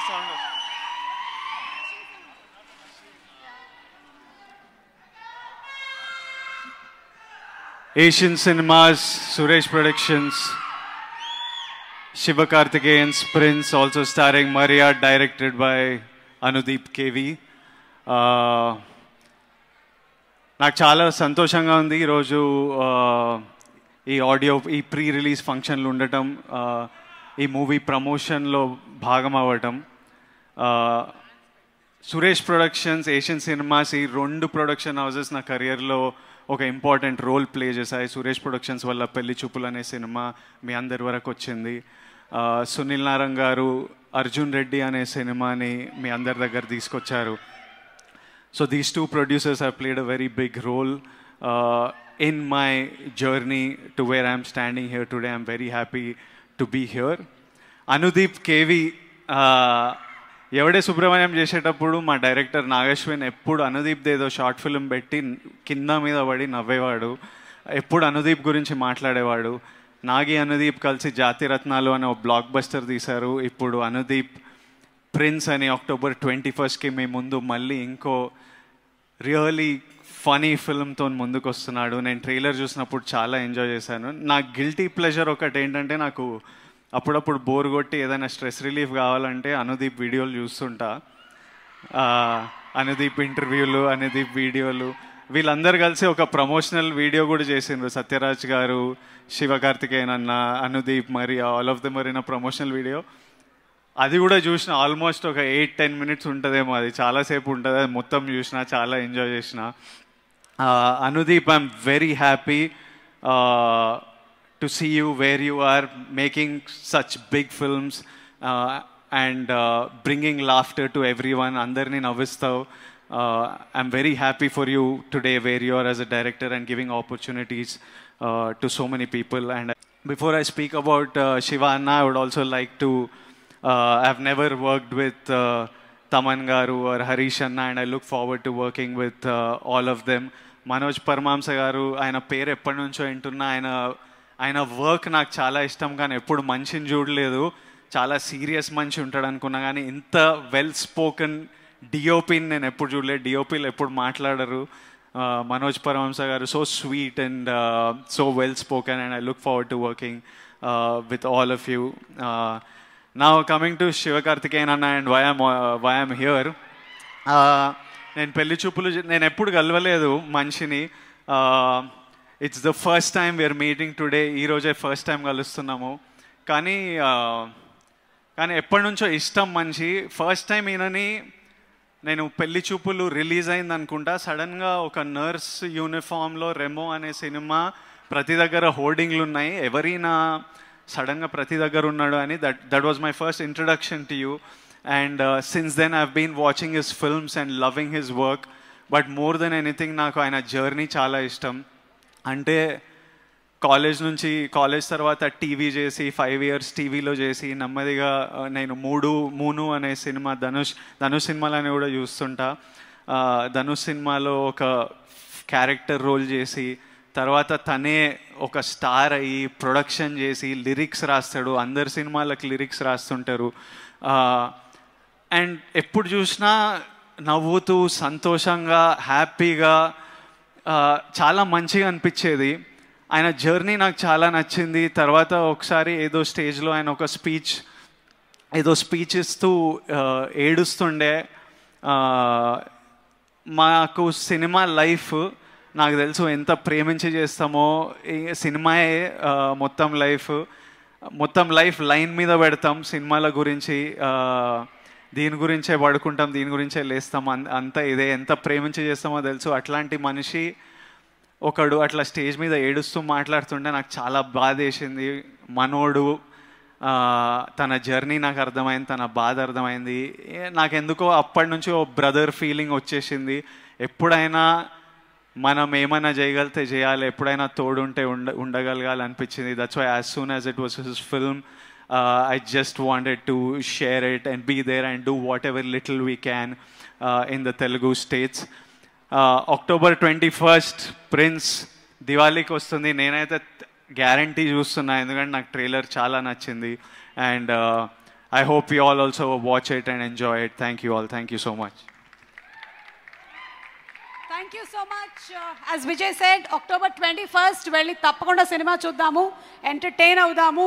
sound. Asian Cinemas, Suresh Productions, Shiva Karthikeyan's Prince, also starring Maria, directed by Anudeep KV. Uh, నాకు చాలా సంతోషంగా ఉంది ఈరోజు ఆ, ఈ ఆడియో ఈ ప్రీ రిలీజ్ ఫంక్షన్లు ఉండటం ఆ, ఈ మూవీ ప్రమోషన్లో భాగం అవ్వటం సురేష్ ప్రొడక్షన్స్ ఏషియన్ సినిమాస్ ఈ రెండు ప్రొడక్షన్ హౌసెస్ నా కెరియర్లో ఒక ఇంపార్టెంట్ రోల్ ప్లే చేశాయి. సురేష్ ప్రొడక్షన్స్ వల్ల పెళ్ళి చూపులు అనే సినిమా మీ అందరి వరకు వచ్చింది. సునీల్ నారాయణ గారు అర్జున్ రెడ్డి అనే సినిమాని మీ అందరి దగ్గర తీసుకొచ్చారు. So these two producers have played a very big role in my journey to where I'm standing here today I'm very happy to be here Anudeep KV Yevade Subramanyam చేసేటప్పుడు మా డైరెక్టర్ నాగశ్విన్ ఎప్పుడు అనుదీప్ ఏదో షార్ట్ ఫిల్మ్ పెట్టి కింద మీద పడి నవ్వేవాడు. ఎప్పుడు అనుదీప్ గురించి మాట్లాడేవాడు. నాగి అనుదీప్ కలిసి జాతి రత్నాలు అనే ఒక బ్లాక్ బస్టర్ తీశారు. ఇప్పుడు అనుదీప్ ప్రిన్స్ అని అక్టోబర్ ట్వంటీ ఫస్ట్కి మీ ముందు మళ్ళీ ఇంకో రియలీ ఫనీ ఫిల్మ్తో ముందుకు వస్తున్నాడు నేను ట్రైలర్ చూసినప్పుడు చాలా ఎంజాయ్ చేశాను. నా గిల్టీ ప్లెజర్ ఒకటి ఏంటంటే నాకు అప్పుడప్పుడు బోర్ కొట్టి ఏదైనా స్ట్రెస్ రిలీఫ్ కావాలంటే అనుదీప్ వీడియోలు చూస్తుంటా. అనుదీప్ ఇంటర్వ్యూలు అనుదీప్ వీడియోలు. వీళ్ళందరూ కలిసి ఒక ప్రమోషనల్ వీడియో కూడా చేసిండ్రు. సత్యరాజ్ గారు శివకార్తికేయన్ అన్న అనుదీప్ మరి ఆల్ ఆఫ్ దెమ్ నా ప్రమోషనల్ వీడియో. అది కూడా చూసిన ఆల్మోస్ట్ ఒక ఎయిట్ టెన్ మినిట్స్ ఉంటుందేమో. అది చాలాసేపు ఉంటుంది. అది మొత్తం చూసిన చాలా ఎంజాయ్ చేసిన. Anudeep I'm very happy to see you where you are making such big films and bringing laughter to everyone అందరినీ నవ్విస్తావు. I'm very happy for you today where you are as a director and giving opportunities to so many people and before I speak about Siva అన్న I would also like to Uh, I've never worked with uh, Taman Garu or Harish Anna, and I look forward to working with uh, all of them. Manoj Paramahamsa garu ఆయన పేరు ఎప్పటి నుంచో వింటున్నా ఆయన ఆయన work నాకు చాలా ఇష్టం కానీ ఎప్పుడు మనిషిని చూడలేదు. చాలా సీరియస్ మనిషి ఉంటాడు అనుకున్నా కానీ ఇంత వెల్ స్పోకెన్ డిఓపిని నేను ఎప్పుడు చూడలేదు. డిఓపీలు ఎప్పుడు మాట్లాడరు. Manoj Paramahamsa garu so sweet and so well spoken and I look forward to working with all of you నా కమింగ్ టు శివకార్తికేయన్ అన్న and why why I'm here నేను పెళ్ళి చూపులు నేను ఎప్పుడు కలవలేదు మనిషిని. It's the first time we're meeting today ఈరోజే ఫస్ట్ టైం కలుస్తున్నాము. కానీ uh, కానీ ఎప్పటి నుంచో ఇష్టం మనిషి. ఫస్ట్ టైం ఈయనని నేను పెళ్ళి చూపులు రిలీజ్ అయింది అనుకుంటా. సడన్గా ఒక నర్స్ యూనిఫామ్లో రెమో అనే సినిమా ప్రతి దగ్గర హోర్డింగ్లు ఉన్నాయి. ఎవరైనా సడన్గా ప్రతి దగ్గర ఉన్నాడు అని that that was my first introduction to you. And since then I've been watching his films and loving his work but more than anything నాకు ఆయన జర్నీ చాలా ఇష్టం. అంటే కాలేజ్ నుంచి కాలేజ్ తర్వాత టీవీ చేసి ఫైవ్ ఇయర్స్ టీవీలో చేసి నెమ్మదిగా uh, నేను మూడు మూను అనే సినిమా ధనుష్ ధనుష్ సినిమాలని కూడా చూస్తుంటా. Uh, ధనుష్ సినిమాలో ఒక క్యారెక్టర్ రోల్ చేసి తర్వాత తనే ఒక స్టార్ అయ్యి ప్రొడక్షన్ చేసి లిరిక్స్ రాస్తాడు. అందరి సినిమాలకు లిరిక్స్ రాస్తుంటారు. అండ్ ఎప్పుడు చూసినా నవ్వుతూ సంతోషంగా హ్యాపీగా చాలా మంచిగా అనిపించేది. ఆయన జర్నీ నాకు చాలా నచ్చింది. తర్వాత ఒకసారి ఏదో స్టేజ్లో ఆయన ఒక స్పీచ్ ఏదో స్పీచ్ ఇస్తూ ఏడుస్తుండే. మాకు సినిమా లైఫ్ నాకు తెలుసు ఎంత ప్రేమించి చేస్తామో సినిమాయే మొత్తం లైఫ్. మొత్తం లైఫ్ లైన్ మీద పెడతాం సినిమాల గురించి దీని గురించే పడుకుంటాం దీని గురించే లేస్తాం. అంత అంత ఇదే ఎంత ప్రేమించి చేస్తామో తెలుసు. అట్లాంటి మనిషి ఒకడు అట్లా స్టేజ్ మీద ఏడుస్తూ మాట్లాడుతుంటే నాకు చాలా బాధ వేసింది మనోడు తన జర్నీ నాకు అర్థమైంది తన బాధ అర్థమైంది. నాకెందుకో అప్పటి నుంచి ఓ బ్రదర్ ఫీలింగ్ వచ్చేసింది. ఎప్పుడైనా మనం ఏమైనా చేయగలిగితే చేయాలి ఎప్పుడైనా తోడుంటే ఉండ ఉండగలగాలి అనిపించింది that's why as soon as it was his film I just wanted to share it and be there and do whatever little we can in the Telugu states October twenty first Prince దివాళీకి వస్తుంది. నేనైతే guarantee చూస్తున్నా ఎందుకంటే నాకు trailer చాలా నచ్చింది. And I hope you all also watch it and enjoy it thank you all thank you so much much as Vijay said October twenty first వెళ్ళి తప్పకుండా cinema చూద్దాము ఎంటర్టైన్ అవుదాము.